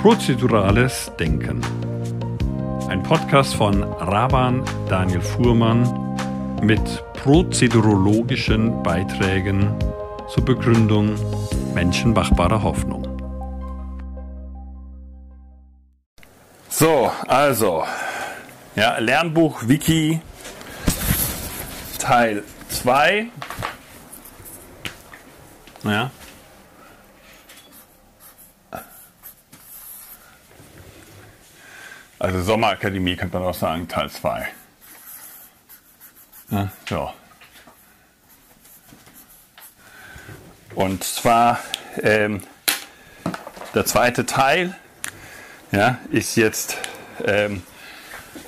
Prozedurales Denken. Ein Podcast von Raban Daniel Fuhrmann mit prozedurologischen Beiträgen zur Begründung menschenmachbarer Hoffnung. So, also, ja, Lernbuch Wiki Teil 2. Ja. Also Sommerakademie könnte man auch sagen, Teil 2. Ja, so. Und zwar ähm, der zweite Teil ja, ist jetzt ähm,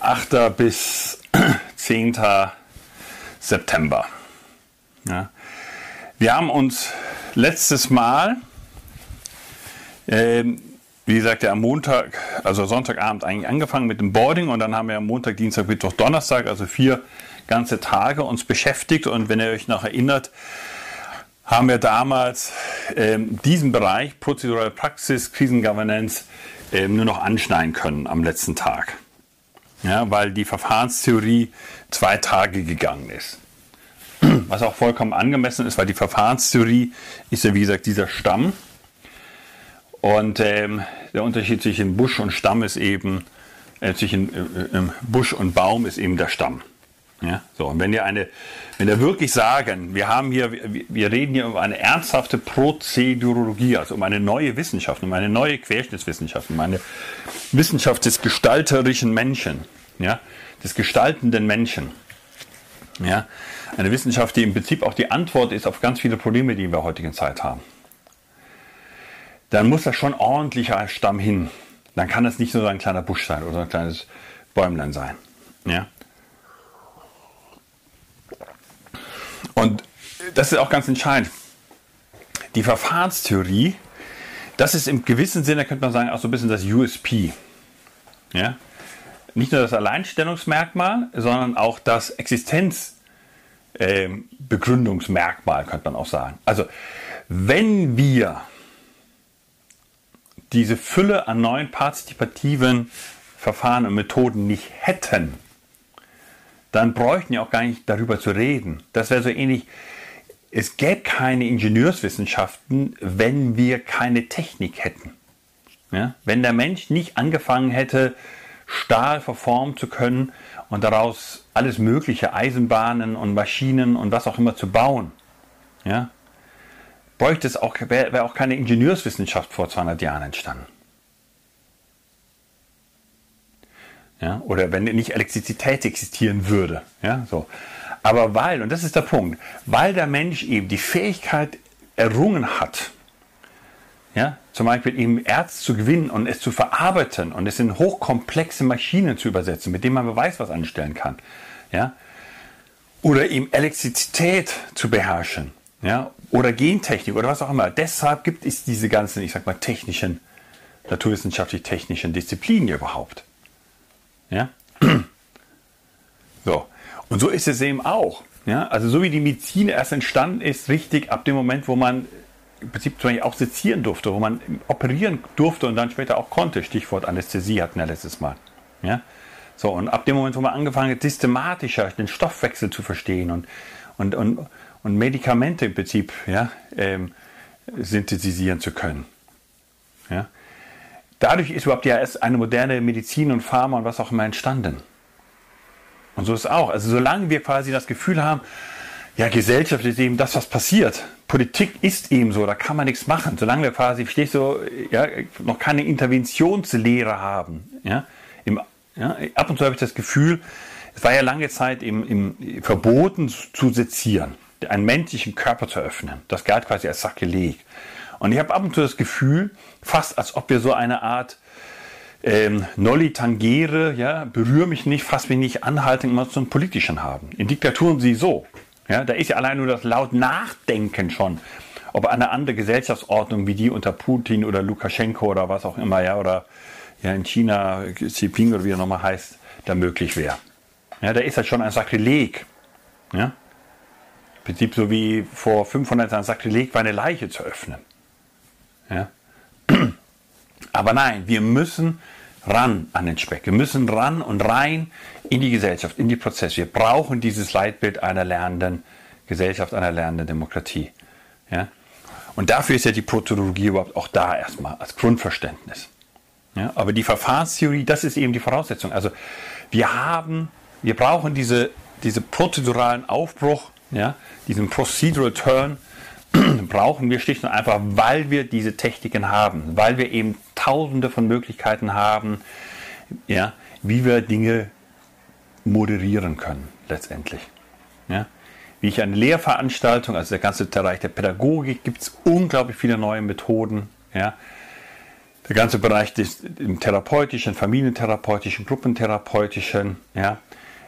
8. bis 10. September. Ja. Wir haben uns letztes Mal, ähm, wie gesagt, ja, am Montag, also Sonntagabend eigentlich angefangen mit dem Boarding und dann haben wir am Montag, Dienstag, Mittwoch, Donnerstag, also vier ganze Tage uns beschäftigt. Und wenn ihr euch noch erinnert, haben wir damals ähm, diesen Bereich Prozedurale Praxis, Krisengovernance ähm, nur noch anschneiden können am letzten Tag. Ja, weil die Verfahrenstheorie zwei Tage gegangen ist. Was auch vollkommen angemessen ist, weil die Verfahrenstheorie ist ja wie gesagt dieser Stamm. Und ähm, der Unterschied zwischen Busch und Stamm ist eben, äh, zwischen äh, äh Busch und Baum ist eben der Stamm. Ja, so, und wenn wir eine, wenn wir wirklich sagen, wir haben hier, wir reden hier über eine ernsthafte Prozedurologie, also um eine neue Wissenschaft, um eine neue Querschnittswissenschaft, um eine Wissenschaft des gestalterischen Menschen, ja, des gestaltenden Menschen. Ja, eine Wissenschaft, die im Prinzip auch die Antwort ist auf ganz viele Probleme, die wir in der heutigen Zeit haben. Dann muss das schon ordentlicher Stamm hin. Dann kann das nicht nur so ein kleiner Busch sein oder ein kleines Bäumlein sein. Ja? Und das ist auch ganz entscheidend. Die Verfahrenstheorie, das ist im gewissen Sinne, könnte man sagen, auch so ein bisschen das USP. Ja? Nicht nur das Alleinstellungsmerkmal, sondern auch das Existenzbegründungsmerkmal, ähm, könnte man auch sagen. Also, wenn wir diese Fülle an neuen partizipativen Verfahren und Methoden nicht hätten, dann bräuchten wir auch gar nicht darüber zu reden. Das wäre so ähnlich, es gäbe keine Ingenieurswissenschaften, wenn wir keine Technik hätten. Ja? Wenn der Mensch nicht angefangen hätte, Stahl verformen zu können und daraus alles mögliche, Eisenbahnen und Maschinen und was auch immer zu bauen, ja? Bräuchte es auch, wäre wär auch keine Ingenieurswissenschaft vor 200 Jahren entstanden. Ja, oder wenn nicht Elektrizität existieren würde. Ja, so. Aber weil, und das ist der Punkt, weil der Mensch eben die Fähigkeit errungen hat, ja, zum Beispiel eben Erz zu gewinnen und es zu verarbeiten und es in hochkomplexe Maschinen zu übersetzen, mit denen man weiß, was anstellen kann. Ja, oder eben Elektrizität zu beherrschen. Ja, oder Gentechnik oder was auch immer. Deshalb gibt es diese ganzen, ich sag mal, technischen, naturwissenschaftlich-technischen Disziplinen überhaupt. Ja? So. Und so ist es eben auch. Ja? Also so wie die Medizin erst entstanden ist, richtig ab dem Moment, wo man im Prinzip zum Beispiel auch sezieren durfte, wo man operieren durfte und dann später auch konnte. Stichwort Anästhesie hatten wir letztes Mal. Ja? So, und ab dem Moment, wo man angefangen hat, systematischer den Stoffwechsel zu verstehen und, und, und, und Medikamente im Prinzip ja, ähm, synthetisieren zu können. Ja? Dadurch ist überhaupt ja erst eine moderne Medizin und Pharma und was auch immer entstanden. Und so ist es auch. Also solange wir quasi das Gefühl haben, ja, Gesellschaft ist eben das, was passiert. Politik ist eben so, da kann man nichts machen. Solange wir quasi, verstehst du, ja, noch keine Interventionslehre haben. Ja, im, ja, ab und zu habe ich das Gefühl, es war ja lange Zeit im, im verboten zu sezieren, einen menschlichen Körper zu öffnen. Das galt quasi als Sakrileg. Und ich habe ab und zu das Gefühl, fast als ob wir so eine Art ähm, Nolli Tangere, ja, berühre mich nicht, fass mich nicht anhalten, immer so einen politischen haben. In Diktaturen sie so. Ja, da ist ja allein nur das laut Nachdenken schon, ob eine andere Gesellschaftsordnung wie die unter Putin oder Lukaschenko oder was auch immer, ja, oder ja, in China, Xi Jinping oder wie er nochmal heißt, da möglich wäre. Ja, da ist das schon ein Sakrileg. Ja? Prinzip so wie vor 500 Jahren Sakrileg war, eine Leiche zu öffnen. Ja? Aber nein, wir müssen ran an den Speck. Wir müssen ran und rein in die Gesellschaft, in die Prozesse. Wir brauchen dieses Leitbild einer lernenden Gesellschaft, einer lernenden Demokratie. Ja? Und dafür ist ja die Protologie überhaupt auch da erstmal als Grundverständnis. Ja? Aber die Verfahrenstheorie, das ist eben die Voraussetzung. Also wir haben, wir brauchen diese, diese prozeduralen Aufbruch, ja? diesen Procedural Turn, brauchen wir schlicht und einfach, weil wir diese Techniken haben, weil wir eben tausende von Möglichkeiten haben, ja, wie wir Dinge moderieren können letztendlich. Ja. Wie ich eine Lehrveranstaltung, also der ganze Bereich der Pädagogik, gibt es unglaublich viele neue Methoden. Ja. Der ganze Bereich des im therapeutischen, familientherapeutischen, gruppentherapeutischen, ja,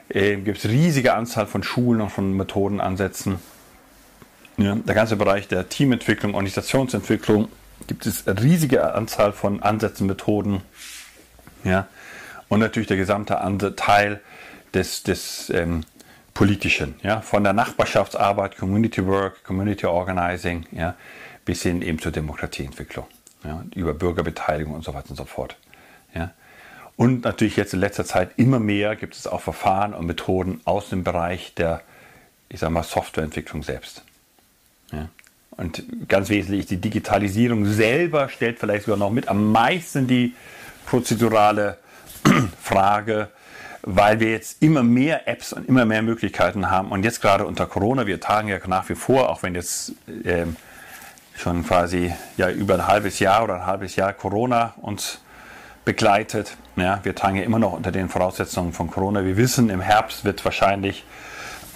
äh, gibt es riesige Anzahl von Schulen und von Methodenansätzen. Ja, der ganze Bereich der Teamentwicklung, Organisationsentwicklung gibt es eine riesige Anzahl von Ansätzen, Methoden. Ja, und natürlich der gesamte Teil des, des ähm, Politischen, ja, von der Nachbarschaftsarbeit, Community Work, Community Organizing, ja, bis hin eben zur Demokratieentwicklung, ja, über Bürgerbeteiligung und so weiter und so fort. Ja. Und natürlich jetzt in letzter Zeit immer mehr gibt es auch Verfahren und Methoden aus dem Bereich der, ich sag mal, Softwareentwicklung selbst. Ja. Und ganz wesentlich die Digitalisierung selber stellt vielleicht sogar noch mit am meisten die prozedurale Frage, weil wir jetzt immer mehr Apps und immer mehr Möglichkeiten haben. Und jetzt gerade unter Corona, wir tagen ja nach wie vor, auch wenn jetzt ähm, schon quasi ja über ein halbes Jahr oder ein halbes Jahr Corona uns begleitet. Ja, wir tagen ja immer noch unter den Voraussetzungen von Corona. Wir wissen, im Herbst wird wahrscheinlich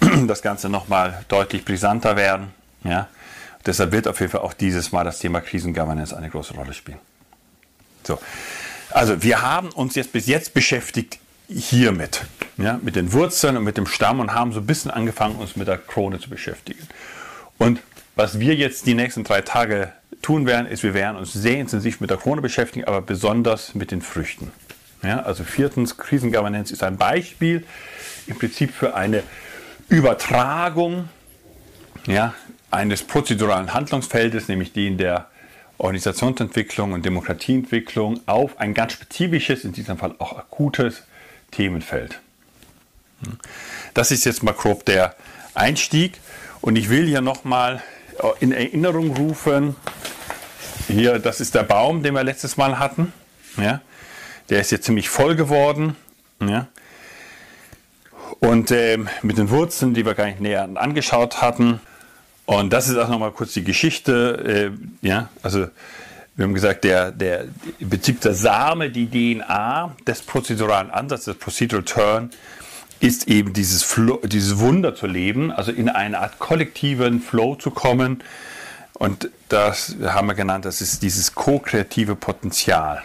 das Ganze nochmal deutlich brisanter werden. Ja? Deshalb wird auf jeden Fall auch dieses Mal das Thema Krisengovernance eine große Rolle spielen. So. Also wir haben uns jetzt bis jetzt beschäftigt hiermit, ja, mit den Wurzeln und mit dem Stamm und haben so ein bisschen angefangen, uns mit der Krone zu beschäftigen. Und was wir jetzt die nächsten drei Tage tun werden, ist, wir werden uns sehr intensiv mit der Krone beschäftigen, aber besonders mit den Früchten. Ja, also viertens, Krisengovernance ist ein Beispiel im Prinzip für eine Übertragung ja, eines prozeduralen Handlungsfeldes, nämlich den der Organisationsentwicklung und Demokratieentwicklung, auf ein ganz spezifisches, in diesem Fall auch akutes Themenfeld. Das ist jetzt mal grob der Einstieg und ich will hier nochmal in Erinnerung rufen, hier, das ist der Baum, den wir letztes Mal hatten. Ja, der ist jetzt ziemlich voll geworden. Ja. Und äh, mit den Wurzeln, die wir gar nicht näher angeschaut hatten, und das ist auch nochmal kurz die Geschichte. Äh, ja, also wir haben gesagt, der, der im der Same, die DNA des prozeduralen Ansatzes, des Procedural Turn, ist eben dieses, Flow, dieses Wunder zu leben, also in eine Art kollektiven Flow zu kommen. Und das haben wir genannt, das ist dieses ko-kreative Potenzial.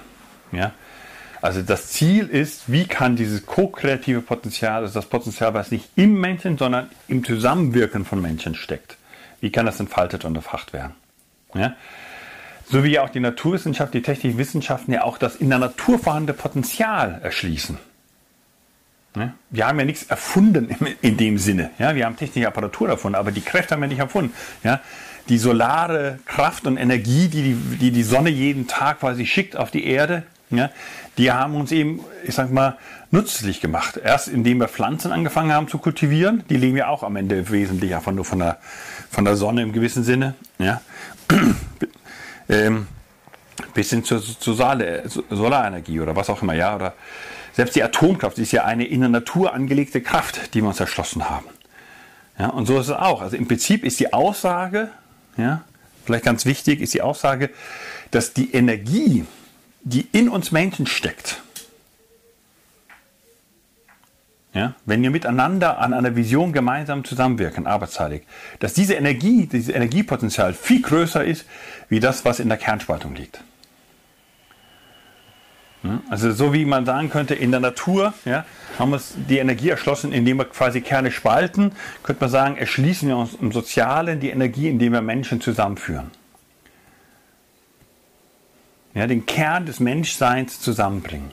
Ja? Also das Ziel ist, wie kann dieses ko-kreative Potenzial, also das Potenzial, was nicht im Menschen, sondern im Zusammenwirken von Menschen steckt, wie kann das entfaltet und erfacht werden? Ja? So wie auch die Naturwissenschaft, die technischen Wissenschaften ja auch das in der Natur vorhandene Potenzial erschließen. Ja? Wir haben ja nichts erfunden in dem Sinne. Ja? Wir haben technische Apparatur erfunden, aber die Kräfte haben wir nicht erfunden. Ja? Die solare Kraft und Energie, die die, die die Sonne jeden Tag quasi schickt auf die Erde, ja, die haben uns eben, ich sag mal, nützlich gemacht. Erst indem wir Pflanzen angefangen haben zu kultivieren, die leben ja auch am Ende wesentlich einfach nur von der, von der Sonne im gewissen Sinne, ja. ähm, bis hin zur, zur Solarenergie oder was auch immer, ja, oder selbst die Atomkraft ist ja eine in der Natur angelegte Kraft, die wir uns erschlossen haben. Ja, und so ist es auch. Also im Prinzip ist die Aussage, ja, vielleicht ganz wichtig, ist die Aussage, dass die Energie, die in uns Menschen steckt, ja, wenn wir miteinander an einer Vision gemeinsam zusammenwirken, arbeitsteilig, dass diese Energie, dieses Energiepotenzial viel größer ist, wie das, was in der Kernspaltung liegt. Ja, also so wie man sagen könnte, in der Natur ja, haben wir die Energie erschlossen, indem wir quasi Kerne spalten, könnte man sagen, erschließen wir uns im Sozialen die Energie, indem wir Menschen zusammenführen ja, den Kern des Menschseins zusammenbringen.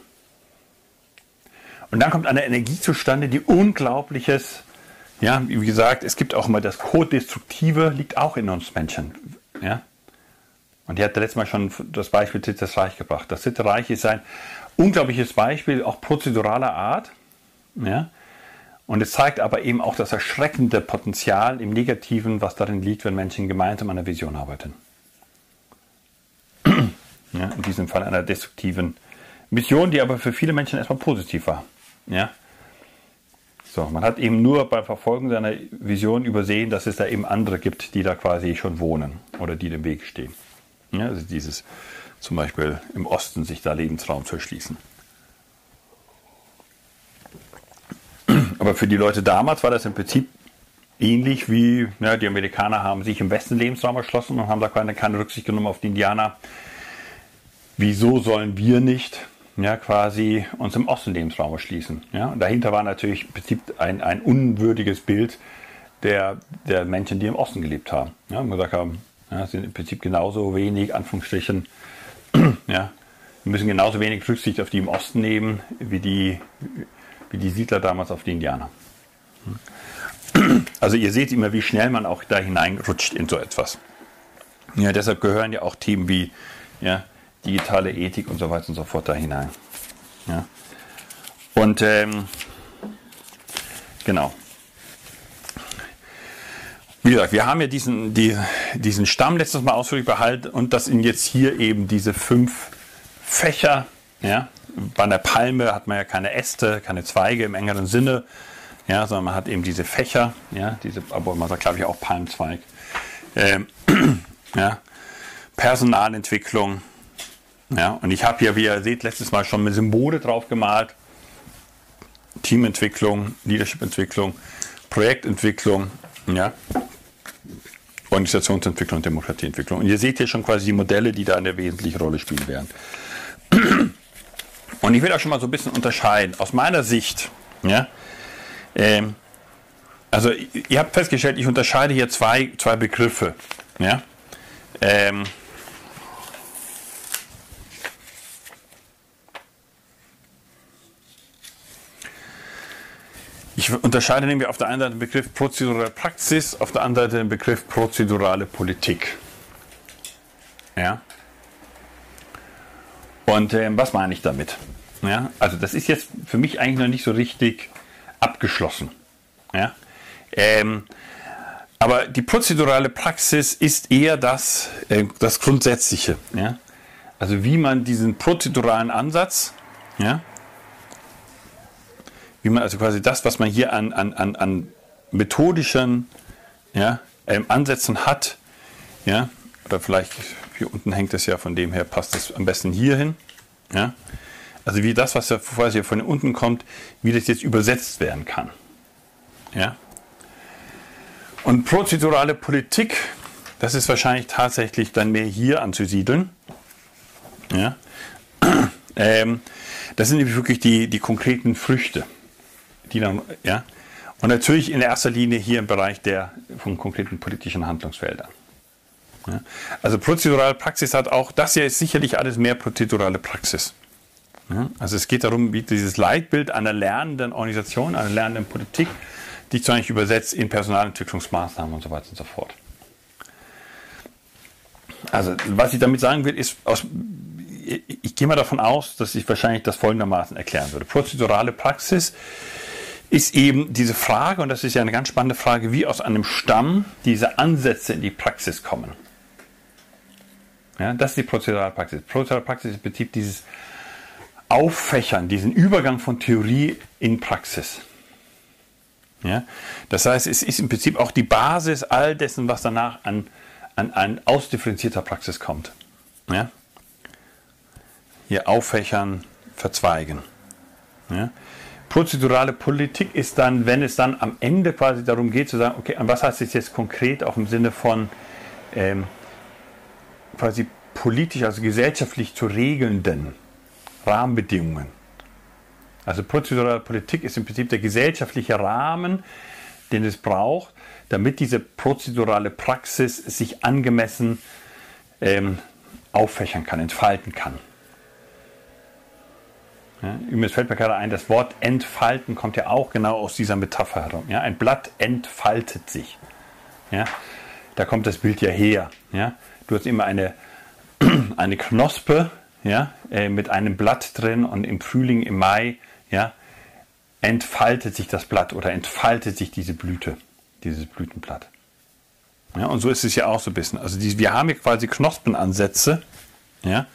Und dann kommt eine Energie zustande, die unglaubliches, ja, wie gesagt, es gibt auch immer das Co-Destruktive, liegt auch in uns Menschen. Ja? Und die hat letztes Mal schon das Beispiel Drittes Reich gebracht. Das Dritte Reich ist ein unglaubliches Beispiel, auch prozeduraler Art. Ja? Und es zeigt aber eben auch das erschreckende Potenzial im Negativen, was darin liegt, wenn Menschen gemeinsam an einer Vision arbeiten. Ja, in diesem Fall einer destruktiven Mission, die aber für viele Menschen erstmal positiv war. Ja? So, man hat eben nur beim Verfolgen seiner Vision übersehen, dass es da eben andere gibt, die da quasi schon wohnen oder die dem Weg stehen. Ja, also dieses zum Beispiel im Osten sich da Lebensraum zu erschließen. Aber für die Leute damals war das im Prinzip ähnlich wie ja, die Amerikaner haben sich im Westen Lebensraum erschlossen und haben da keine, keine Rücksicht genommen auf die Indianer. Wieso sollen wir nicht ja, quasi uns im Osten Lebensraum erschließen. Ja? Dahinter war natürlich im Prinzip ein, ein unwürdiges Bild der, der Menschen, die im Osten gelebt haben. Ja, und gesagt haben, ja, sind im Prinzip genauso wenig, Anführungsstrichen, ja, müssen genauso wenig Rücksicht auf die im Osten nehmen, wie die, wie die Siedler damals auf die Indianer. Also ihr seht immer, wie schnell man auch da hineinrutscht in so etwas. Ja, deshalb gehören ja auch Themen wie ja, digitale Ethik und so weiter und so fort da hinein. Ja. Und ähm, genau. Wie gesagt, wir haben ja diesen, die, diesen Stamm letztes Mal ausführlich behalten und das sind jetzt hier eben diese fünf Fächer. Ja. Bei der Palme hat man ja keine Äste, keine Zweige im engeren Sinne, ja, sondern man hat eben diese Fächer, ja, diese, aber man sagt, glaube ich, auch Palmzweig. Ähm, ja. Personalentwicklung, ja, und ich habe hier, wie ihr seht, letztes Mal schon mit Symbole drauf gemalt. Teamentwicklung, Leadership-Entwicklung, Projektentwicklung, ja, Organisationsentwicklung und Demokratieentwicklung. Und ihr seht hier schon quasi die Modelle, die da eine wesentliche Rolle spielen werden. Und ich will auch schon mal so ein bisschen unterscheiden. Aus meiner Sicht, ja, ähm, also ihr habt festgestellt, ich unterscheide hier zwei, zwei Begriffe. Ja, ähm, Ich unterscheide nämlich auf der einen Seite den Begriff prozedurale Praxis, auf der anderen Seite den Begriff prozedurale Politik. Ja. Und äh, was meine ich damit? Ja, also das ist jetzt für mich eigentlich noch nicht so richtig abgeschlossen. Ja. Ähm, aber die prozedurale Praxis ist eher das, äh, das Grundsätzliche. Ja? Also wie man diesen prozeduralen Ansatz, ja, wie man also quasi das, was man hier an, an, an, an methodischen ja, ähm, Ansätzen hat, ja, oder vielleicht hier unten hängt es ja, von dem her passt es am besten hier hin, ja, also wie das, was ja quasi von unten kommt, wie das jetzt übersetzt werden kann, ja. Und prozedurale Politik, das ist wahrscheinlich tatsächlich dann mehr hier anzusiedeln, ja. Ähm, das sind nämlich wirklich die, die konkreten Früchte die dann, ja. Und natürlich in erster Linie hier im Bereich der von konkreten politischen Handlungsfeldern. Ja. Also prozedurale Praxis hat auch, das hier ist sicherlich alles mehr prozedurale Praxis. Ja. Also es geht darum, wie dieses Leitbild einer lernenden Organisation, einer lernenden Politik, die ich eigentlich übersetzt in Personalentwicklungsmaßnahmen und so weiter und so fort. Also was ich damit sagen will, ist, aus, ich, ich gehe mal davon aus, dass ich wahrscheinlich das folgendermaßen erklären würde. Prozedurale Praxis ist eben diese Frage, und das ist ja eine ganz spannende Frage, wie aus einem Stamm diese Ansätze in die Praxis kommen. Ja, das ist die Prozeduralpraxis. Prozeduralpraxis ist im Prinzip dieses Auffächern, diesen Übergang von Theorie in Praxis. Ja, das heißt, es ist im Prinzip auch die Basis all dessen, was danach an, an, an ausdifferenzierter Praxis kommt. Ja? Hier auffächern, verzweigen. Ja? Prozedurale Politik ist dann, wenn es dann am Ende quasi darum geht zu sagen, okay, an was heißt es jetzt konkret auch im Sinne von ähm, quasi politisch, also gesellschaftlich zu regelnden Rahmenbedingungen. Also prozedurale Politik ist im Prinzip der gesellschaftliche Rahmen, den es braucht, damit diese prozedurale Praxis sich angemessen ähm, auffächern kann, entfalten kann. Ja, übrigens fällt mir gerade ein, das Wort entfalten kommt ja auch genau aus dieser Metapher herum. Ja, ein Blatt entfaltet sich. Ja, da kommt das Bild ja her. Ja, du hast immer eine eine Knospe ja, äh, mit einem Blatt drin und im Frühling, im Mai ja, entfaltet sich das Blatt oder entfaltet sich diese Blüte, dieses Blütenblatt. Ja, und so ist es ja auch so ein bisschen. Also die, wir haben hier quasi Knospenansätze, ja,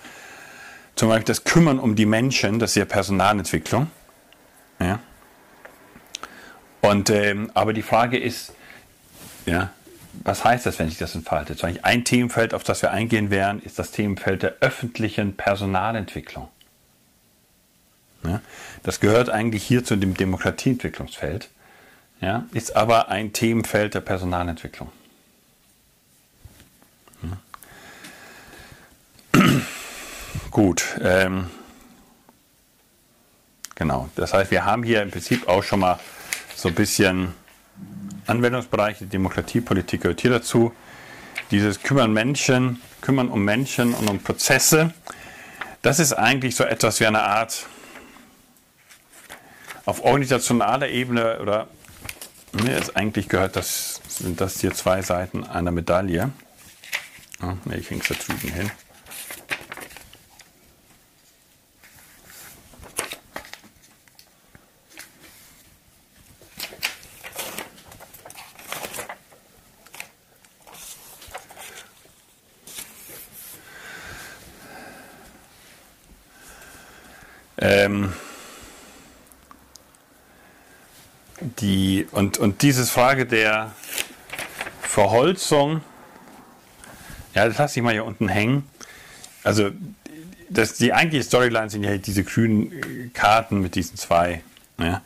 zum Beispiel das Kümmern um die Menschen, das ist ja Personalentwicklung. Ja. Und, ähm, aber die Frage ist, ja, was heißt das, wenn sich das entfaltet? Ein Themenfeld, auf das wir eingehen werden, ist das Themenfeld der öffentlichen Personalentwicklung. Ja, das gehört eigentlich hier zu dem Demokratieentwicklungsfeld, ja, ist aber ein Themenfeld der Personalentwicklung. Gut. Ähm, genau. Das heißt, wir haben hier im Prinzip auch schon mal so ein bisschen Anwendungsbereiche, Demokratiepolitik gehört hier dazu. Dieses Kümmern Menschen, Kümmern um Menschen und um Prozesse, das ist eigentlich so etwas wie eine Art auf organisationaler Ebene oder mir ist eigentlich gehört, das sind das hier zwei Seiten einer Medaille. Oh, nee, ich hänge es da drüben hin. Ähm, die, und, und diese Frage der Verholzung, ja, das lasse ich mal hier unten hängen. Also, das, die eigentliche Storyline sind ja diese grünen Karten mit diesen zwei. Ja.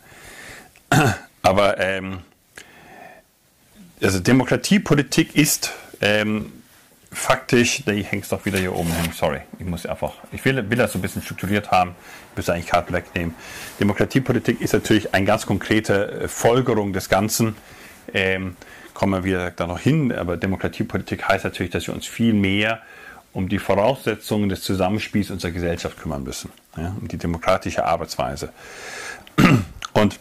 Aber ähm, also Demokratiepolitik ist ähm, faktisch, ich hänge es doch wieder hier oben hin, sorry, ich muss einfach, ich will, will das so ein bisschen strukturiert haben, ich muss eigentlich Karten wegnehmen. Demokratiepolitik ist natürlich eine ganz konkrete äh, Folgerung des Ganzen, ähm, kommen wir da noch hin, aber Demokratiepolitik heißt natürlich, dass wir uns viel mehr um die Voraussetzungen des Zusammenspiels unserer Gesellschaft kümmern müssen, ja, um die demokratische Arbeitsweise. Und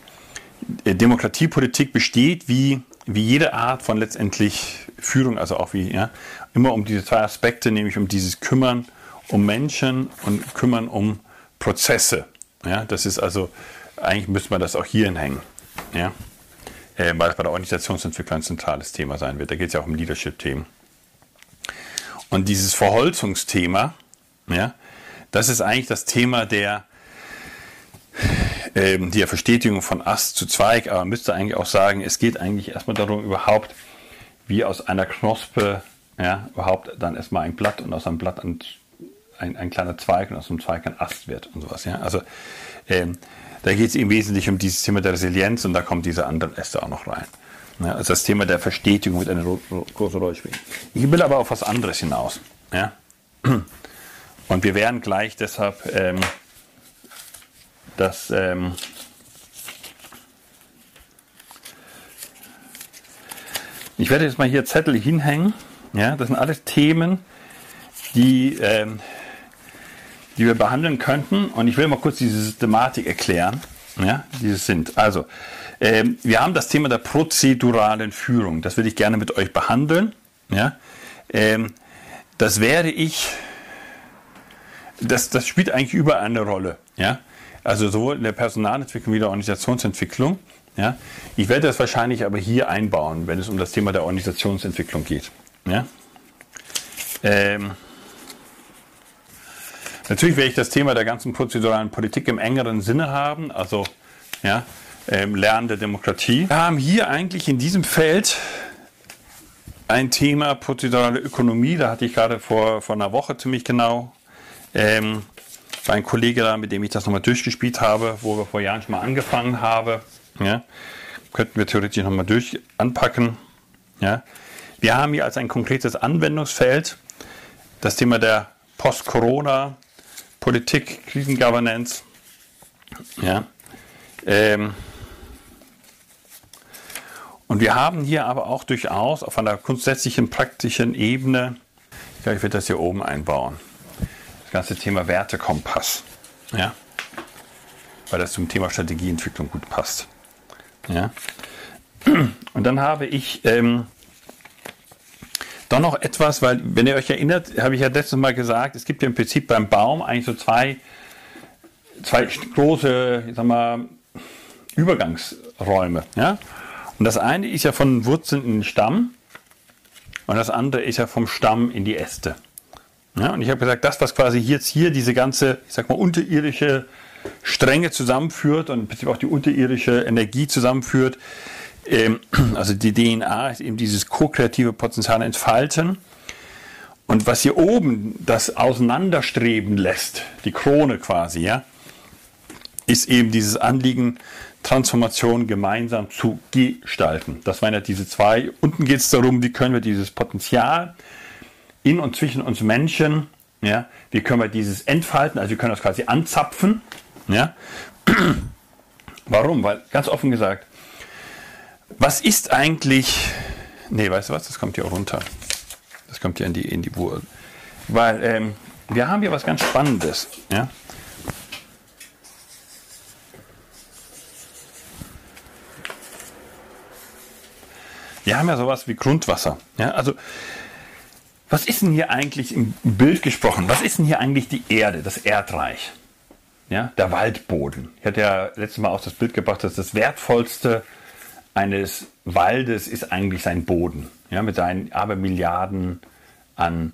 äh, Demokratiepolitik besteht wie, wie jede Art von letztendlich Führung, also auch wie, ja, immer um diese zwei Aspekte, nämlich um dieses Kümmern um Menschen und Kümmern um Prozesse. Ja, das ist also, eigentlich müsste man das auch hier hinhängen. Ja, äh, weil es bei der Organisationsentwicklung ein zentrales Thema sein wird. Da geht es ja auch um Leadership-Themen. Und dieses Verholzungsthema, ja, das ist eigentlich das Thema der, ähm, der Verstetigung von Ast zu Zweig, aber man müsste eigentlich auch sagen, es geht eigentlich erstmal darum, überhaupt, wie aus einer Knospe ja, überhaupt dann erstmal ein Blatt und aus einem Blatt ein, ein, ein kleiner Zweig und aus einem Zweig ein Ast wird und sowas. Ja? Also ähm, da geht es im Wesentlichen um dieses Thema der Resilienz und da kommen diese anderen Äste auch noch rein. Ja, also das Thema der Verstetigung wird eine große Rolle spielen. Ich will aber auf was anderes hinaus. Ja? Und wir werden gleich deshalb ähm, das ähm, ich werde jetzt mal hier Zettel hinhängen ja, das sind alles Themen, die, ähm, die wir behandeln könnten. Und ich will mal kurz diese Systematik erklären, ja, die es sind. Also, ähm, wir haben das Thema der prozeduralen Führung. Das würde ich gerne mit euch behandeln. Ja. Ähm, das werde ich, das, das spielt eigentlich überall eine Rolle. Ja. Also sowohl in der Personalentwicklung wie der Organisationsentwicklung. Ja. Ich werde das wahrscheinlich aber hier einbauen, wenn es um das Thema der Organisationsentwicklung geht. Ja? Ähm, natürlich werde ich das Thema der ganzen prozeduralen Politik im engeren Sinne haben, also ja, ähm, Lernen der Demokratie. Wir haben hier eigentlich in diesem Feld ein Thema prozedurale Ökonomie, da hatte ich gerade vor, vor einer Woche ziemlich genau ähm, ein Kollege da, mit dem ich das nochmal durchgespielt habe, wo wir vor Jahren schon mal angefangen haben. Ja, könnten wir theoretisch nochmal durch anpacken. Ja, wir haben hier als ein konkretes Anwendungsfeld das Thema der Post-Corona-Politik, Krisengovernance. Ja. Ähm, und wir haben hier aber auch durchaus auf einer grundsätzlichen, praktischen Ebene, ich glaube, ich werde das hier oben einbauen, das ganze Thema Wertekompass. Ja. Weil das zum Thema Strategieentwicklung gut passt. Ja. Und dann habe ich ähm, Doch noch etwas, weil, wenn ihr euch erinnert, habe ich ja letztes Mal gesagt, es gibt ja im Prinzip beim Baum eigentlich so zwei, zwei große, ich sag mal, Übergangsräume. Ja? Und das eine ist ja von Wurzeln in den Stamm und das andere ist ja vom Stamm in die Äste. Ja, und ich habe gesagt, das, was quasi jetzt hier diese ganze, ich sag mal, unterirdische Stränge zusammenführt und im Prinzip auch die unterirdische Energie zusammenführt, ähm, also die DNA ist eben dieses ko-kreative Potenzial entfalten. Und was hier oben das Auseinanderstreben lässt, die Krone quasi, ja, ist eben dieses Anliegen, Transformation gemeinsam zu gestalten. Das waren ja diese zwei. Unten geht es darum, wie können wir dieses Potenzial in und zwischen uns Menschen, ja, wie können wir dieses entfalten, also wir können das quasi anzapfen. Ja. Warum? Weil ganz offen gesagt, was ist eigentlich. Nee, weißt du was? Das kommt hier runter. Das kommt hier in die, in die Wurzel. Weil ähm, wir haben hier was ganz Spannendes. Ja? Wir haben ja sowas wie Grundwasser. Ja? Also, was ist denn hier eigentlich im Bild gesprochen? Was ist denn hier eigentlich die Erde, das Erdreich? Ja, der Waldboden. Ich hatte ja letztes Mal auch das Bild gebracht, dass das wertvollste eines Waldes ist eigentlich sein Boden, ja, mit seinen Abermilliarden an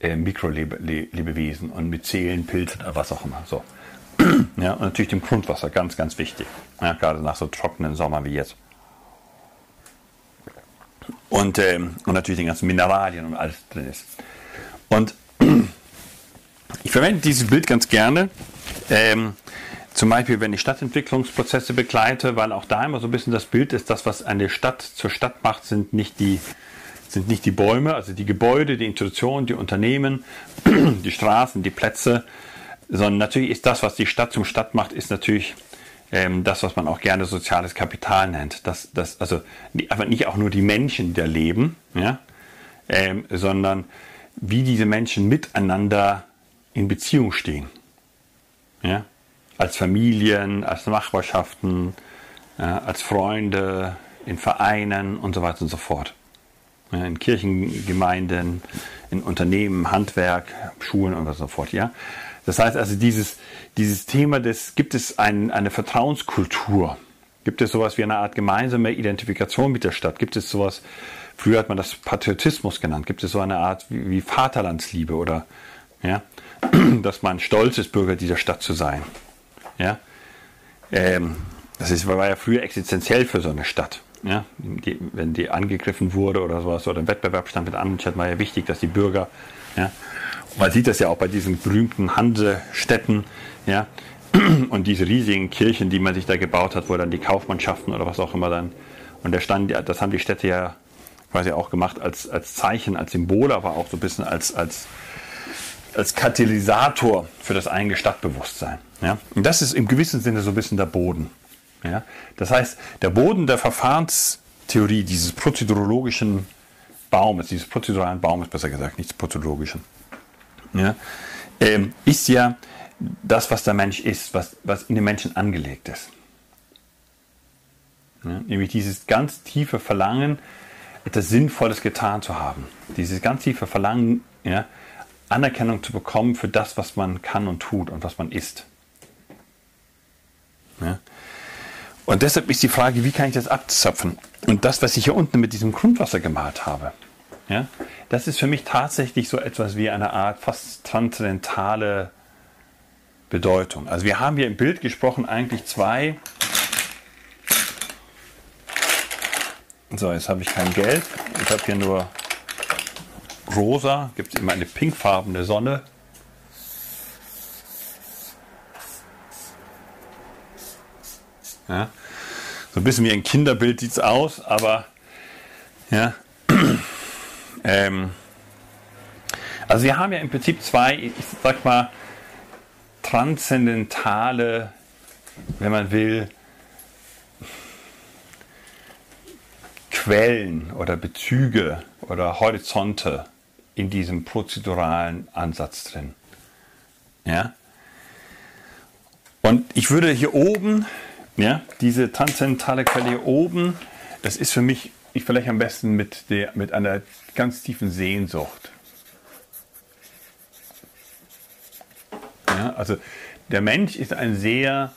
äh, Mikrolebewesen und mit Zählen, Pilzen oder was auch immer. So. Ja, und natürlich dem Grundwasser, ganz, ganz wichtig. Ja, gerade nach so trockenen Sommer wie jetzt. Und, ähm, und natürlich den ganzen Mineralien und alles drin ist. Und ich verwende dieses Bild ganz gerne. Ähm, zum Beispiel, wenn ich Stadtentwicklungsprozesse begleite, weil auch da immer so ein bisschen das Bild ist, das, was eine Stadt zur Stadt macht, sind nicht die, sind nicht die Bäume, also die Gebäude, die Institutionen, die Unternehmen, die Straßen, die Plätze, sondern natürlich ist das, was die Stadt zum Stadt macht, ist natürlich ähm, das, was man auch gerne soziales Kapital nennt. Das, das, also aber nicht auch nur die Menschen, die da leben, ja, ähm, sondern wie diese Menschen miteinander in Beziehung stehen. Ja? als Familien, als Nachbarschaften, ja, als Freunde, in Vereinen und so weiter und so fort. Ja, in Kirchengemeinden, in Unternehmen, Handwerk, Schulen und so fort. Ja? Das heißt also, dieses, dieses Thema des, gibt es ein, eine Vertrauenskultur? Gibt es sowas wie eine Art gemeinsame Identifikation mit der Stadt? Gibt es sowas, früher hat man das Patriotismus genannt, gibt es so eine Art wie, wie Vaterlandsliebe oder, ja, dass man stolz ist, Bürger dieser Stadt zu sein? Ja? Ähm, das ist, war ja früher existenziell für so eine Stadt. Ja? Die, wenn die angegriffen wurde oder sowas oder im Wettbewerb stand mit anderen Städten, war ja wichtig, dass die Bürger, ja, man sieht das ja auch bei diesen berühmten Hansestädten, ja, und diese riesigen Kirchen, die man sich da gebaut hat, wo dann die Kaufmannschaften oder was auch immer dann, und der stand, das haben die Städte ja quasi auch gemacht als, als Zeichen, als Symbol, aber auch so ein bisschen als, als, als Katalysator für das eigene Stadtbewusstsein. Ja? Und das ist im gewissen Sinne so ein bisschen der Boden. Ja? Das heißt, der Boden der Verfahrenstheorie dieses prozedurologischen Baumes, dieses prozeduralen Baumes besser gesagt, nicht des prozedurologischen, ja? Ähm, ist ja das, was der Mensch ist, was, was in den Menschen angelegt ist. Ja? Nämlich dieses ganz tiefe Verlangen, etwas Sinnvolles getan zu haben. Dieses ganz tiefe Verlangen, ja, Anerkennung zu bekommen für das, was man kann und tut und was man ist. Ja? Und deshalb ist die Frage, wie kann ich das abzapfen? Und das, was ich hier unten mit diesem Grundwasser gemalt habe, ja, das ist für mich tatsächlich so etwas wie eine Art fast transzendentale Bedeutung. Also wir haben hier im Bild gesprochen eigentlich zwei. So, jetzt habe ich kein Gelb. Ich habe hier nur rosa. Gibt es immer eine pinkfarbene Sonne. Ja? So ein bisschen wie ein Kinderbild sieht es aus, aber ja. Ähm, also wir haben ja im Prinzip zwei, ich sag mal, transzendentale, wenn man will, Quellen oder Bezüge oder Horizonte in diesem prozeduralen Ansatz drin. Ja? Und ich würde hier oben ja, diese transzendentale Quelle hier oben, das ist für mich ich vielleicht am besten mit, der, mit einer ganz tiefen Sehnsucht. Ja, also der Mensch ist ein sehr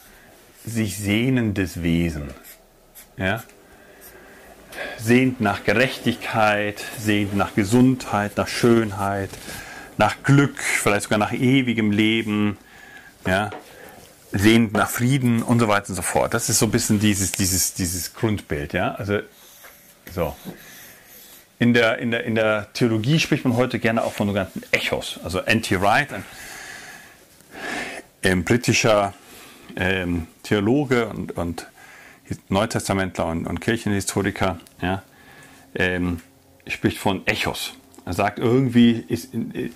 sich sehnendes Wesen. Ja? Sehnt nach Gerechtigkeit, sehnt nach Gesundheit, nach Schönheit, nach Glück, vielleicht sogar nach ewigem Leben. Ja? Sehnt nach Frieden und so weiter und so fort. Das ist so ein bisschen dieses, dieses, dieses Grundbild. Ja? Also, so. In der, in, der, in der Theologie spricht man heute gerne auch von sogenannten Echos. Also N.T. Wright, ein, ein britischer ähm, Theologe und, und Neutestamentler und, und Kirchenhistoriker, ja, ähm, spricht von Echos. Er sagt, irgendwie ist in,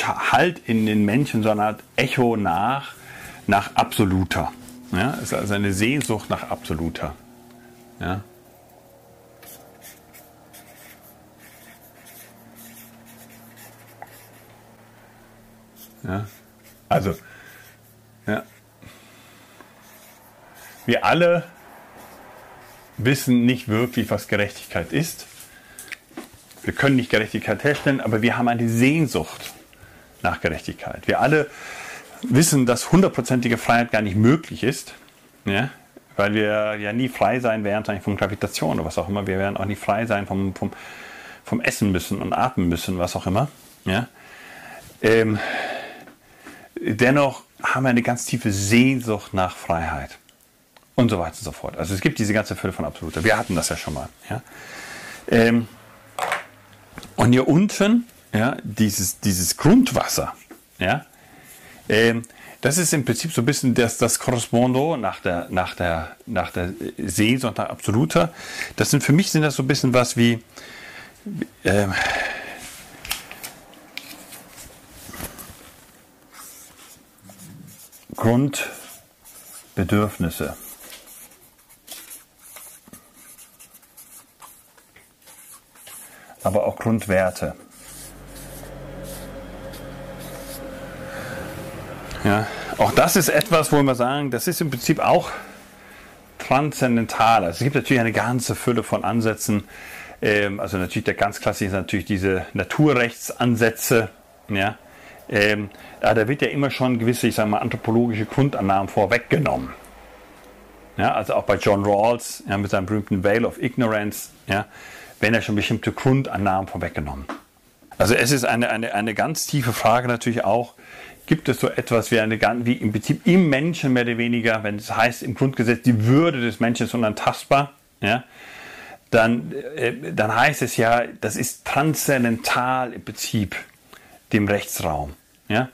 halt in den Menschen so eine Art Echo nach, nach Absoluter. Ja, es ist also eine Sehnsucht nach Absoluter. Ja. Ja. Also, ja. Wir alle wissen nicht wirklich, was Gerechtigkeit ist. Wir können nicht Gerechtigkeit herstellen, aber wir haben eine Sehnsucht nach Gerechtigkeit. Wir alle wissen, dass hundertprozentige Freiheit gar nicht möglich ist, ja? weil wir ja nie frei sein werden von Gravitation oder was auch immer. Wir werden auch nie frei sein vom, vom, vom Essen müssen und atmen müssen, was auch immer. Ja? Ähm, dennoch haben wir eine ganz tiefe Sehnsucht nach Freiheit und so weiter und so fort. Also es gibt diese ganze Fülle von Absoluter. Wir hatten das ja schon mal. Ja? Ähm, und hier unten, ja, dieses, dieses Grundwasser, ja, ähm, das ist im Prinzip so ein bisschen das, das Korrespondo nach der, nach der, nach der Sehnsucht nach Absoluter. Das sind für mich sind das so ein bisschen was wie, ähm, Grundbedürfnisse. aber auch Grundwerte. Ja, auch das ist etwas, wo wir sagen, das ist im Prinzip auch transzendental. Also es gibt natürlich eine ganze Fülle von Ansätzen. Ähm, also natürlich der ganz klassische ist natürlich diese Naturrechtsansätze. Ja, ähm, da wird ja immer schon gewisse, ich sage mal, anthropologische Grundannahmen vorweggenommen. Ja, also auch bei John Rawls ja, mit seinem berühmten Veil of Ignorance. Ja, werden ja schon bestimmte Grundannahmen vorweggenommen. Also es ist eine, eine, eine ganz tiefe Frage natürlich auch, gibt es so etwas wie, eine, wie im Prinzip im Menschen mehr oder weniger, wenn es heißt im Grundgesetz, die Würde des Menschen ist unantastbar, ja, dann, äh, dann heißt es ja, das ist transzendental im Prinzip dem Rechtsraum. Ja?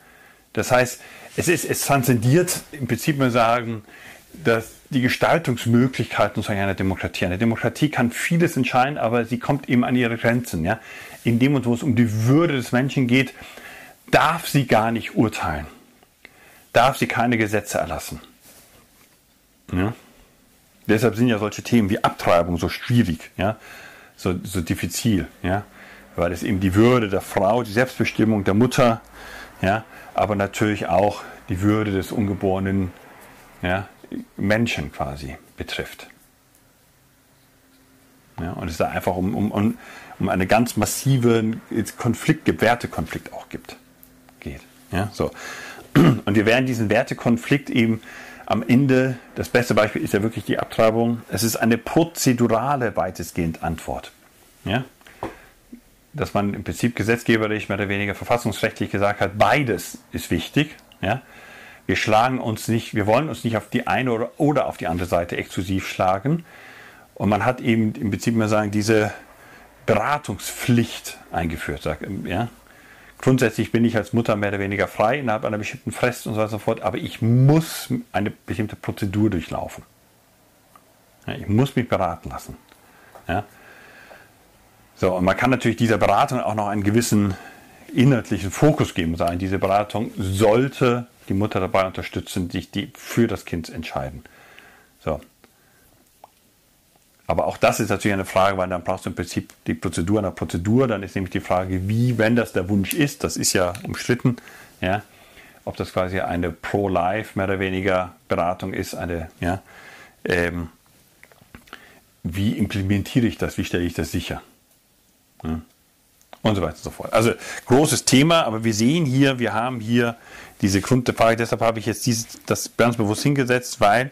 Das heißt, es, ist, es transzendiert im Prinzip, mal sagen, dass die Gestaltungsmöglichkeiten einer Demokratie. Eine Demokratie kann vieles entscheiden, aber sie kommt eben an ihre Grenzen. Ja? In dem, wo es um die Würde des Menschen geht, darf sie gar nicht urteilen. Darf sie keine Gesetze erlassen. Ja? Deshalb sind ja solche Themen wie Abtreibung so schwierig, ja? so, so diffizil. Ja? Weil es eben die Würde der Frau, die Selbstbestimmung der Mutter, ja? aber natürlich auch die Würde des ungeborenen ja, Menschen quasi betrifft. Ja, und es da einfach um, um, um eine ganz massive Konflikt, Wertekonflikt auch gibt, geht. Ja, so. Und wir werden diesen Wertekonflikt eben am Ende, das beste Beispiel ist ja wirklich die Abtreibung, es ist eine prozedurale weitestgehend Antwort. Ja? Dass man im Prinzip gesetzgeberisch, mehr oder weniger verfassungsrechtlich gesagt hat, beides ist wichtig. Ja? Wir schlagen uns nicht, wir wollen uns nicht auf die eine oder, oder auf die andere Seite exklusiv schlagen. Und man hat eben im Prinzip mal sagen, diese Beratungspflicht eingeführt. Ja? Grundsätzlich bin ich als Mutter mehr oder weniger frei innerhalb einer bestimmten Frist und so weiter und so fort, aber ich muss eine bestimmte Prozedur durchlaufen. Ja, ich muss mich beraten lassen. Ja? So, und man kann natürlich dieser Beratung auch noch einen gewissen inhaltlichen Fokus geben. Sagen, diese Beratung sollte die Mutter dabei unterstützen, sich die für das Kind entscheiden. So. Aber auch das ist natürlich eine Frage, weil dann brauchst du im Prinzip die Prozedur einer Prozedur. Dann ist nämlich die Frage, wie, wenn das der Wunsch ist, das ist ja umstritten, ja, ob das quasi eine Pro-Life mehr oder weniger Beratung ist, eine, ja, ähm, wie implementiere ich das, wie stelle ich das sicher? Und so weiter und so fort. Also großes Thema, aber wir sehen hier, wir haben hier diese Grundfrage, deshalb habe ich jetzt dieses, das ganz bewusst hingesetzt, weil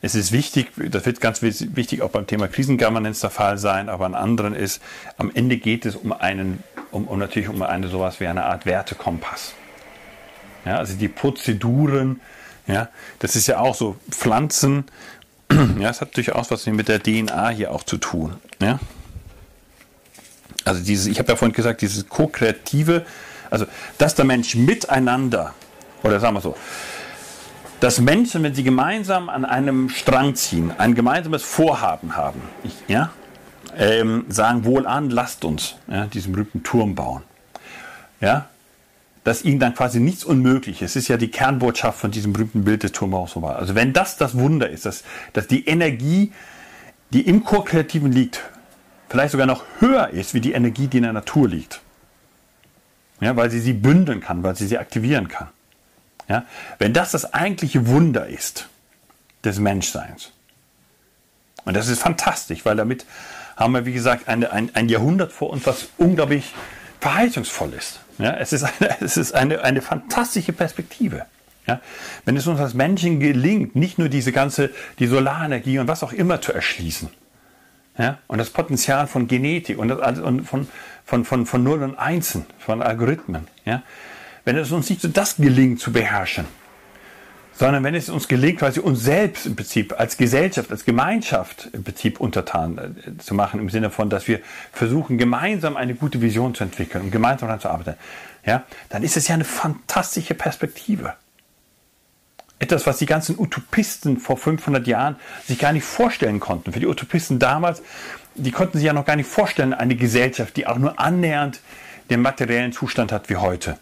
es ist wichtig, das wird ganz wichtig auch beim Thema Krisengovernance der Fall sein, aber an anderen ist, am Ende geht es um einen, um, um natürlich um eine sowas wie eine Art Wertekompass. Ja, also die Prozeduren, ja, das ist ja auch so Pflanzen, ja, es hat durchaus was mit der DNA hier auch zu tun. Ja. Also dieses, ich habe ja vorhin gesagt, dieses ko-kreative, also dass der Mensch miteinander, oder sagen wir so, dass Menschen, wenn sie gemeinsam an einem Strang ziehen, ein gemeinsames Vorhaben haben, ich, ja, ähm, sagen wohl an, lasst uns ja, diesen berühmten Turm bauen. Ja, dass ihnen dann quasi nichts unmöglich ist. Es ist ja die Kernbotschaft von diesem berühmten Bild des Turmbaus. Also wenn das das Wunder ist, dass, dass die Energie, die im Chor-Kreativen liegt, vielleicht sogar noch höher ist, wie die Energie, die in der Natur liegt. Ja, weil sie sie bündeln kann, weil sie sie aktivieren kann. Ja, wenn das das eigentliche Wunder ist des Menschseins. Und das ist fantastisch, weil damit haben wir, wie gesagt, eine, ein, ein Jahrhundert vor uns, was unglaublich verheißungsvoll ist. Ja, es ist, eine, es ist eine, eine fantastische Perspektive. Ja, wenn es uns als Menschen gelingt, nicht nur diese ganze, die Solarenergie und was auch immer zu erschließen, ja, und das Potenzial von Genetik und, und von, von, von, von Null und Einsen, von Algorithmen, ja, wenn es uns nicht so das gelingt zu beherrschen, sondern wenn es uns gelingt, quasi uns selbst im Prinzip als Gesellschaft, als Gemeinschaft im Prinzip untertan äh, zu machen, im Sinne von, dass wir versuchen, gemeinsam eine gute Vision zu entwickeln und gemeinsam daran zu arbeiten, ja, dann ist es ja eine fantastische Perspektive. Etwas, was die ganzen Utopisten vor 500 Jahren sich gar nicht vorstellen konnten. Für die Utopisten damals, die konnten sich ja noch gar nicht vorstellen, eine Gesellschaft, die auch nur annähernd den materiellen Zustand hat wie heute.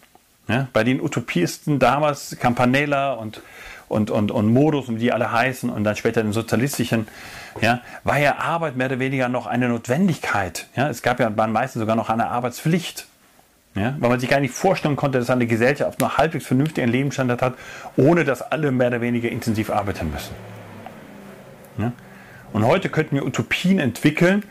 Ja, bei den Utopisten damals, Campanella und, und, und, und Modus, und wie die alle heißen, und dann später den sozialistischen, ja, war ja Arbeit mehr oder weniger noch eine Notwendigkeit. Ja, es gab ja meistens sogar noch eine Arbeitspflicht. Ja, weil man sich gar nicht vorstellen konnte, dass eine Gesellschaft noch halbwegs vernünftigen Lebensstandard hat, ohne dass alle mehr oder weniger intensiv arbeiten müssen. Ja? Und heute könnten wir Utopien entwickeln,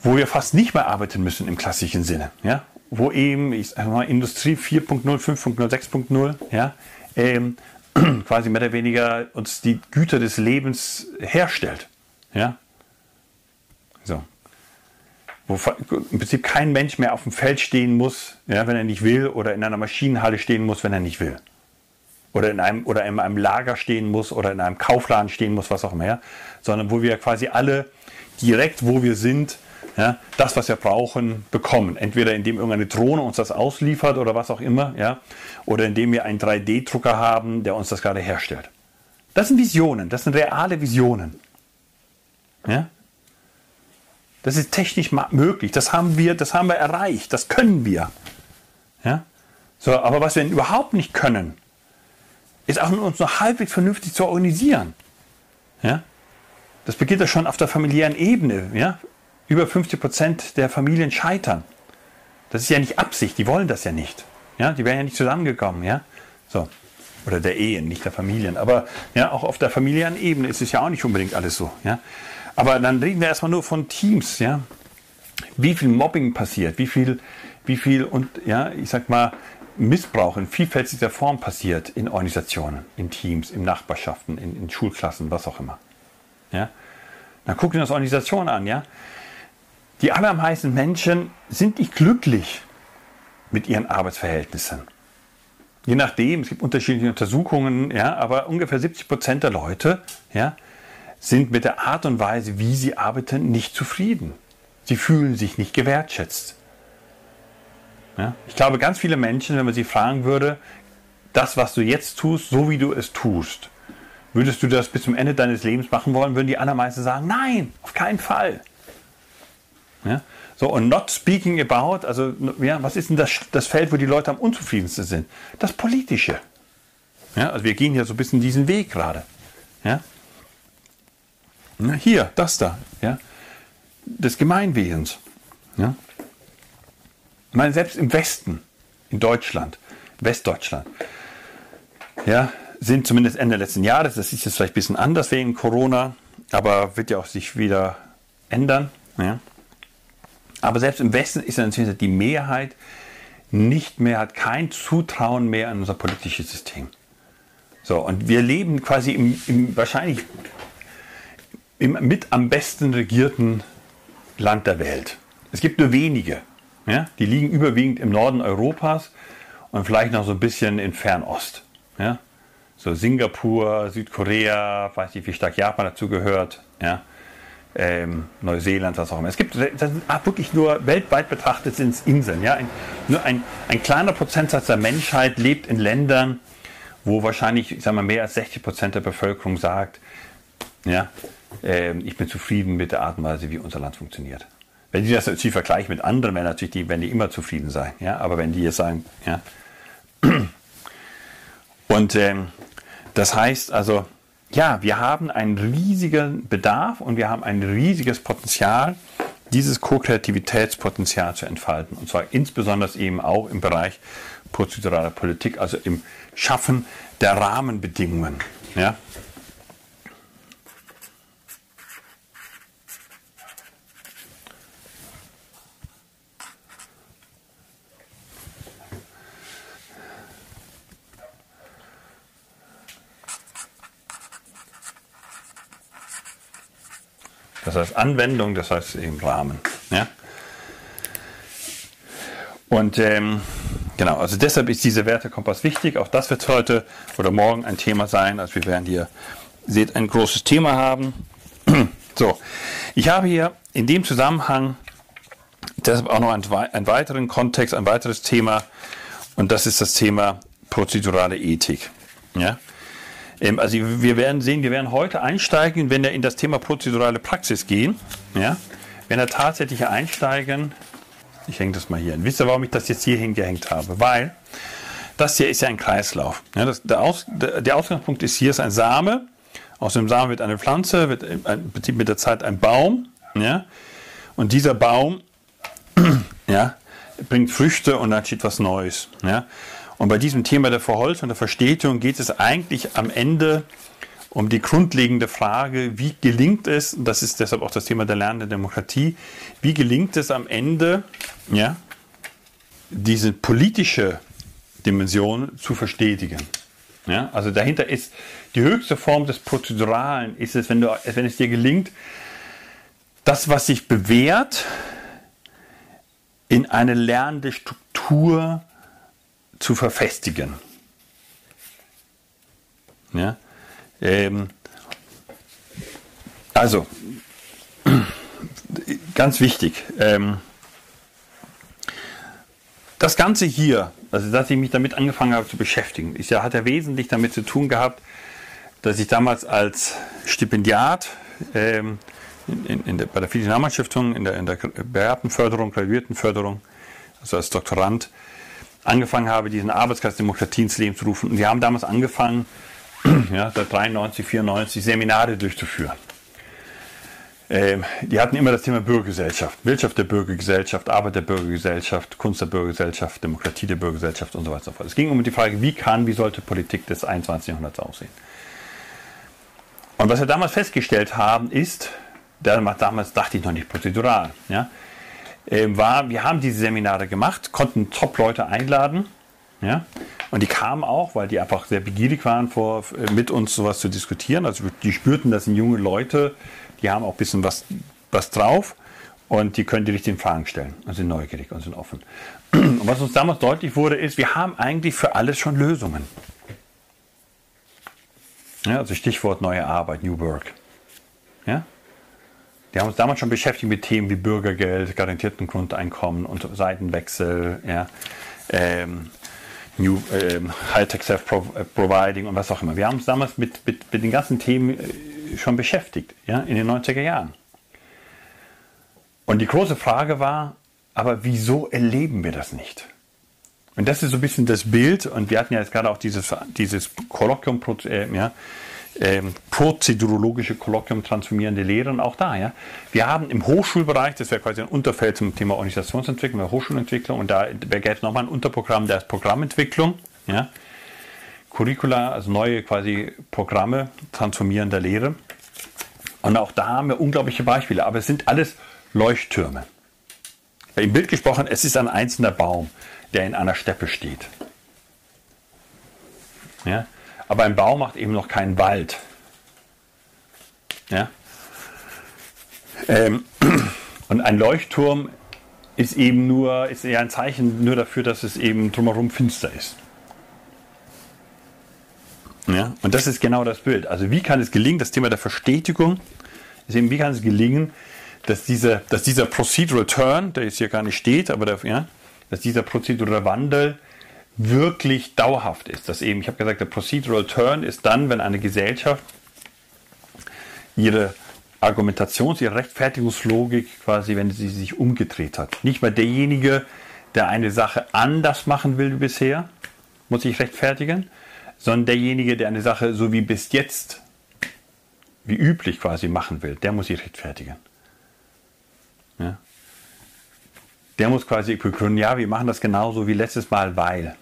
wo wir fast nicht mehr arbeiten müssen im klassischen Sinne. Ja? wo eben, ich sag mal, Industrie 4.0, 5.0, 6.0, ja, ähm, quasi mehr oder weniger uns die Güter des Lebens herstellt. Ja? So. Wo im Prinzip kein Mensch mehr auf dem Feld stehen muss, ja, wenn er nicht will, oder in einer Maschinenhalle stehen muss, wenn er nicht will. Oder in einem, oder in einem Lager stehen muss oder in einem Kaufladen stehen muss, was auch immer. Sondern wo wir quasi alle direkt, wo wir sind, ja, das, was wir brauchen, bekommen. Entweder indem irgendeine Drohne uns das ausliefert oder was auch immer, ja, oder indem wir einen 3D-Drucker haben, der uns das gerade herstellt. Das sind Visionen, das sind reale Visionen. Ja? Das ist technisch möglich, das haben wir, das haben wir erreicht, das können wir. Ja? So, aber was wir überhaupt nicht können, ist auch uns noch halbwegs vernünftig zu organisieren. Ja? Das beginnt ja schon auf der familiären Ebene. Ja? über 50 Prozent der Familien scheitern. Das ist ja nicht Absicht, die wollen das ja nicht. Ja, die wären ja nicht zusammengekommen, ja. So. Oder der Ehen, nicht der Familien. Aber ja, auch auf der familiären Ebene ist es ja auch nicht unbedingt alles so, ja. Aber dann reden wir erstmal nur von Teams, ja. Wie viel Mobbing passiert, wie viel, wie viel und ja, ich sag mal, Missbrauch in vielfältiger Form passiert in Organisationen, in Teams, in Nachbarschaften, in, in Schulklassen, was auch immer. Ja? Dann gucken wir uns Organisationen an, ja. Die allermeisten Menschen sind nicht glücklich mit ihren Arbeitsverhältnissen. Je nachdem, es gibt unterschiedliche Untersuchungen, ja, aber ungefähr 70 Prozent der Leute ja, sind mit der Art und Weise, wie sie arbeiten, nicht zufrieden. Sie fühlen sich nicht gewertschätzt. Ja, ich glaube, ganz viele Menschen, wenn man sie fragen würde, das, was du jetzt tust, so wie du es tust, würdest du das bis zum Ende deines Lebens machen wollen, würden die allermeisten sagen, nein, auf keinen Fall. Ja? So, und not speaking about, also ja, was ist denn das, das Feld, wo die Leute am unzufriedensten sind? Das Politische. Ja, also wir gehen ja so ein bisschen diesen Weg gerade. Ja? Hier, das da, ja? des Gemeinwesens. Ja? Ich meine, selbst im Westen, in Deutschland, Westdeutschland, ja, sind zumindest Ende letzten Jahres, das ist jetzt vielleicht ein bisschen anders wegen Corona, aber wird ja auch sich wieder ändern. Ja. Aber selbst im Westen ist natürlich die Mehrheit nicht mehr, hat kein Zutrauen mehr an unser politisches System. So, und wir leben quasi im, im wahrscheinlich im mit am besten regierten Land der Welt. Es gibt nur wenige. Ja? Die liegen überwiegend im Norden Europas und vielleicht noch so ein bisschen in Fernost. Ja? So Singapur, Südkorea, weiß nicht, wie stark Japan dazu gehört. Ja? Ähm, Neuseeland, was auch immer. Es gibt das sind wirklich nur weltweit betrachtet sind es Inseln. Ja? Ein, nur ein, ein kleiner Prozentsatz der Menschheit lebt in Ländern, wo wahrscheinlich ich sag mal, mehr als 60 Prozent der Bevölkerung sagt, ja, ich bin zufrieden mit der Art und Weise, wie unser Land funktioniert. Wenn die das natürlich vergleichen mit anderen, werden natürlich die, werden die immer zufrieden sein. Ja? Aber wenn die jetzt sagen, ja. Und ähm, das heißt also, ja, wir haben einen riesigen Bedarf und wir haben ein riesiges Potenzial, dieses Co-Kreativitätspotenzial zu entfalten. Und zwar insbesondere eben auch im Bereich prozeduraler Politik, also im Schaffen der Rahmenbedingungen. Ja? Das heißt Anwendung, das heißt eben Rahmen. Ja? Und ähm, genau, also deshalb ist dieser Wertekompass wichtig. Auch das wird heute oder morgen ein Thema sein. Also wir werden hier, seht, ein großes Thema haben. so, ich habe hier in dem Zusammenhang deshalb auch noch einen, einen weiteren Kontext, ein weiteres Thema. Und das ist das Thema prozedurale Ethik. Ja? Ähm, also wir werden sehen, wir werden heute einsteigen, wenn wir in das Thema prozedurale Praxis gehen. Ja? Wenn wir tatsächlich einsteigen, ich hänge das mal hier hin. Wisst ihr, warum ich das jetzt hier hingehängt habe? Weil das hier ist ja ein Kreislauf. Ja, das, der, Aus, der, der, Ausgangspunkt ist hier ist ein Same. Aus dem Samen wird eine Pflanze, wird im Prinzip mit der Zeit ein Baum. Ja? Und dieser Baum ja, bringt Früchte und dann entsteht was Neues. Ja? Und bei diesem Thema der Verholzung, der Verstetigung geht es eigentlich am Ende um die grundlegende Frage, wie gelingt es, und das ist deshalb auch das Thema der lernenden Demokratie, wie gelingt es am Ende, ja, diese politische Dimension zu verstetigen. Ja, also dahinter ist die höchste Form des Prozeduralen, ist es, wenn, du, wenn es dir gelingt, das, was sich bewährt, in eine lernende Struktur zu verfestigen. Ja? Ähm, also, ganz wichtig. Ähm, das Ganze hier, also dass ich mich damit angefangen habe zu beschäftigen, ist ja, hat ja wesentlich damit zu tun gehabt, dass ich damals als Stipendiat ähm, in, in der, bei der Friedrich-Naumann-Stiftung in der, in der Beamtenförderung, Graduiertenförderung, also als Doktorand, angefangen habe, diesen Arbeitskreis Demokratie ins Leben zu rufen. Und wir haben damals angefangen, ja, seit 93, 94 Seminare durchzuführen. Ähm, die hatten immer das Thema Bürgergesellschaft, Wirtschaft der Bürgergesellschaft, Arbeit der Bürgergesellschaft, Kunst der Bürgergesellschaft, Demokratie der Bürgergesellschaft und so weiter und so fort. Es ging um die Frage, wie kann, wie sollte Politik des 21. Jahrhunderts aussehen. Und was wir damals festgestellt haben, ist, damals dachte ich noch nicht prozedural, ja, war, wir haben diese Seminare gemacht, konnten Top-Leute einladen. Ja? Und die kamen auch, weil die einfach sehr begierig waren, vor, äh, mit uns sowas zu diskutieren. Also die spürten, das sind junge Leute, die haben auch ein bisschen was, was drauf und die können die richtigen Fragen stellen und sind neugierig und sind offen. Und was uns damals deutlich wurde, ist, wir haben eigentlich für alles schon Lösungen. Ja, also Stichwort neue Arbeit, New Work. Ja? Die haben uns damals schon beschäftigt mit Themen wie Bürgergeld, garantierten Grundeinkommen und Seitenwechsel, ja, ähm, New, ähm, High-Tech Self-Providing und was auch immer. Wir haben uns damals mit, mit, mit den ganzen Themen äh, schon beschäftigt, ja, in den 90er Jahren. Und die große Frage war, aber wieso erleben wir das nicht? Und das ist so ein bisschen das Bild, und wir hatten ja jetzt gerade auch dieses, dieses Kolloquium, äh, ja, ähm, prozedurologische Kolloquium transformierende Lehre und auch da. Ja. Wir haben im Hochschulbereich, das wäre quasi ein Unterfeld zum Thema Organisationsentwicklung, Hochschulentwicklung und da gäbe es nochmal ein Unterprogramm, das Programmentwicklung. Ja. Curricula, also neue quasi Programme transformierender Lehre. Und auch da haben wir unglaubliche Beispiele, aber es sind alles Leuchttürme. Im Bild gesprochen, es ist ein einzelner Baum, der in einer Steppe steht. Ja? Aber ein Baum macht eben noch keinen Wald. Ja? Ähm, und ein Leuchtturm ist eben nur, ist eher ein Zeichen nur dafür, dass es eben drumherum finster ist. Ja? Und das ist genau das Bild. Also wie kann es gelingen, das Thema der Verstetigung, ist eben, wie kann es gelingen, dass dieser, dass dieser Procedural Turn, der jetzt hier gar nicht steht, aber der, ja, dass dieser Procedural Wandel wirklich dauerhaft ist. Dass eben, ich habe gesagt, der Procedural Turn ist dann, wenn eine Gesellschaft ihre Argumentations-, ihre Rechtfertigungslogik quasi, wenn sie sich umgedreht hat. Nicht mehr derjenige, der eine Sache anders machen will wie bisher, muss sich rechtfertigen, sondern derjenige, der eine Sache so wie bis jetzt, wie üblich quasi machen will, der muss sich rechtfertigen. Ja? Der muss quasi begründen, ja, wir machen das genauso wie letztes Mal, weil.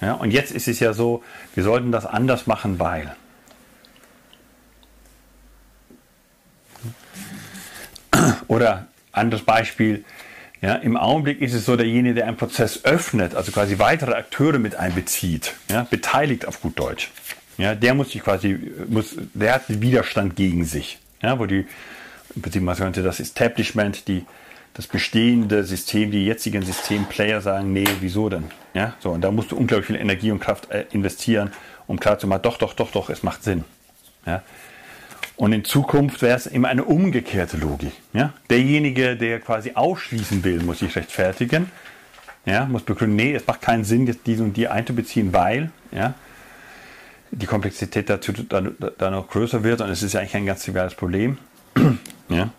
Ja, und jetzt ist es ja so, wir sollten das anders machen, weil. Oder anderes Beispiel, ja, Im Augenblick ist es so, derjenige, der einen Prozess öffnet, also quasi weitere Akteure mit einbezieht, ja, beteiligt auf gut Deutsch, ja, der muss sich quasi, muss, der hat Widerstand gegen sich, ja, wo die, könnte das Establishment, die, das bestehende System, die jetzigen Systemplayer sagen, nee, wieso denn? Ja, so, und da musst du unglaublich viel Energie und Kraft äh, investieren, um klarzumachen, doch, doch, doch, doch, es macht Sinn. Ja, und in Zukunft wäre es immer eine umgekehrte Logik. Ja? Derjenige, der quasi ausschließen will, muss sich rechtfertigen. Ja, muss begründen, nee, es macht keinen Sinn, jetzt diese und die einzubeziehen, weil ja, die Komplexität dazu dann, dann noch größer wird und es ist ja eigentlich ein ganz triviales Problem. ja.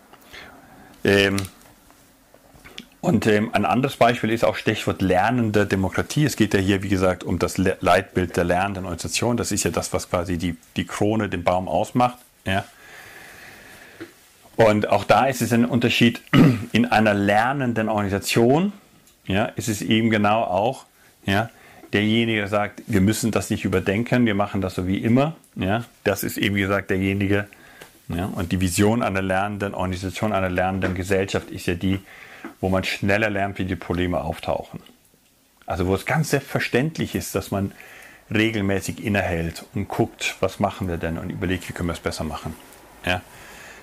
Ähm, und ähm, ein anderes Beispiel ist auch Stichwort lernende Demokratie. Es geht ja hier, wie gesagt, um das Leitbild der lernenden Organisation. Das ist ja das, was quasi die, die Krone, den Baum ausmacht. Ja. Und auch da ist es ein Unterschied. In einer lernenden Organisation ja, ist es eben genau auch ja, derjenige, der sagt, wir müssen das nicht überdenken, wir machen das so wie immer. Ja, das ist eben, gesagt, derjenige. Ja, und die Vision einer lernenden Organisation, einer lernenden Gesellschaft ist ja die, wo man schneller lernt, wie die Probleme auftauchen. Also wo es ganz selbstverständlich ist, dass man regelmäßig innehält und guckt, was machen wir denn und überlegt, wie können wir es besser machen. Ja?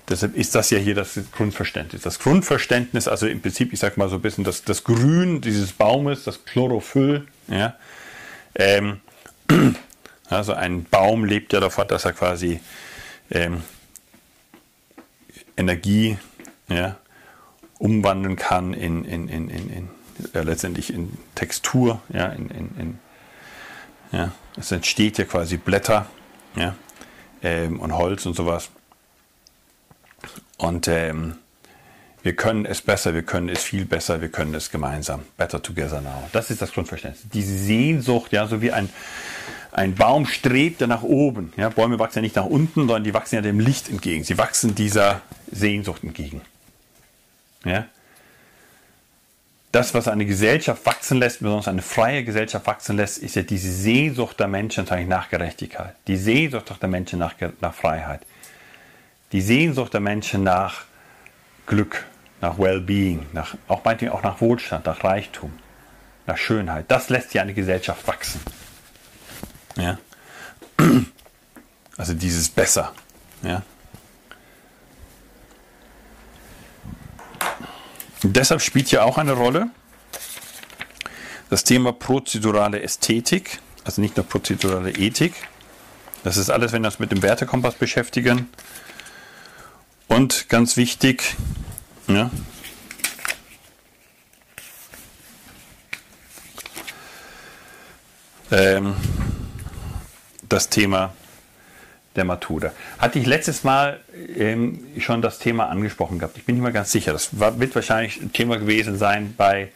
Deshalb ist das ja hier das Grundverständnis. Das Grundverständnis, also im Prinzip, ich sag mal so ein bisschen das, das Grün dieses Baumes, das Chlorophyll, ja, ähm, also ein Baum lebt ja davon, dass er quasi ähm, Energie ja, umwandeln kann in, in, in, in, in ja, letztendlich in Textur, ja, in, in, in ja, es entsteht ja quasi Blätter ja, ähm, und Holz und sowas. Und ähm, wir können es besser, wir können es viel besser, wir können es gemeinsam. Better together now. Das ist das Grundverständnis. Diese Sehnsucht, ja, so wie ein, ein Baum strebt ja nach oben. Ja, Bäume wachsen ja nicht nach unten, sondern die wachsen ja dem Licht entgegen. Sie wachsen dieser Sehnsucht entgegen. Ja? das, was eine Gesellschaft wachsen lässt, besonders eine freie Gesellschaft wachsen lässt, ist ja diese Sehnsucht der Menschen nach Gerechtigkeit, die Sehnsucht der Menschen nach, nach Freiheit, die Sehnsucht der Menschen nach Glück, nach Wellbeing, nach, auch meinetwegen auch nach Wohlstand, nach Reichtum, nach Schönheit. Das lässt ja eine Gesellschaft wachsen. Ja? Also dieses Besser. Ja? Deshalb spielt hier auch eine Rolle das Thema prozedurale Ästhetik, also nicht nur prozedurale Ethik. Das ist alles, wenn wir uns mit dem Wertekompass beschäftigen. Und ganz wichtig, ja, ähm, das Thema der Matuda. Hatte ich letztes Mal ähm, schon das Thema angesprochen gehabt. Ich bin nicht mal ganz sicher. Das war, wird wahrscheinlich ein Thema gewesen sein bei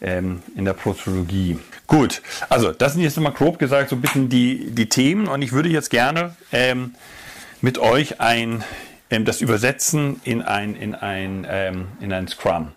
ähm, in der Prozologie. Gut, also das sind jetzt nochmal grob gesagt so ein bisschen die, die Themen und ich würde jetzt gerne ähm, mit euch ein, ähm, das übersetzen in ein, in ein, ähm, in ein Scrum.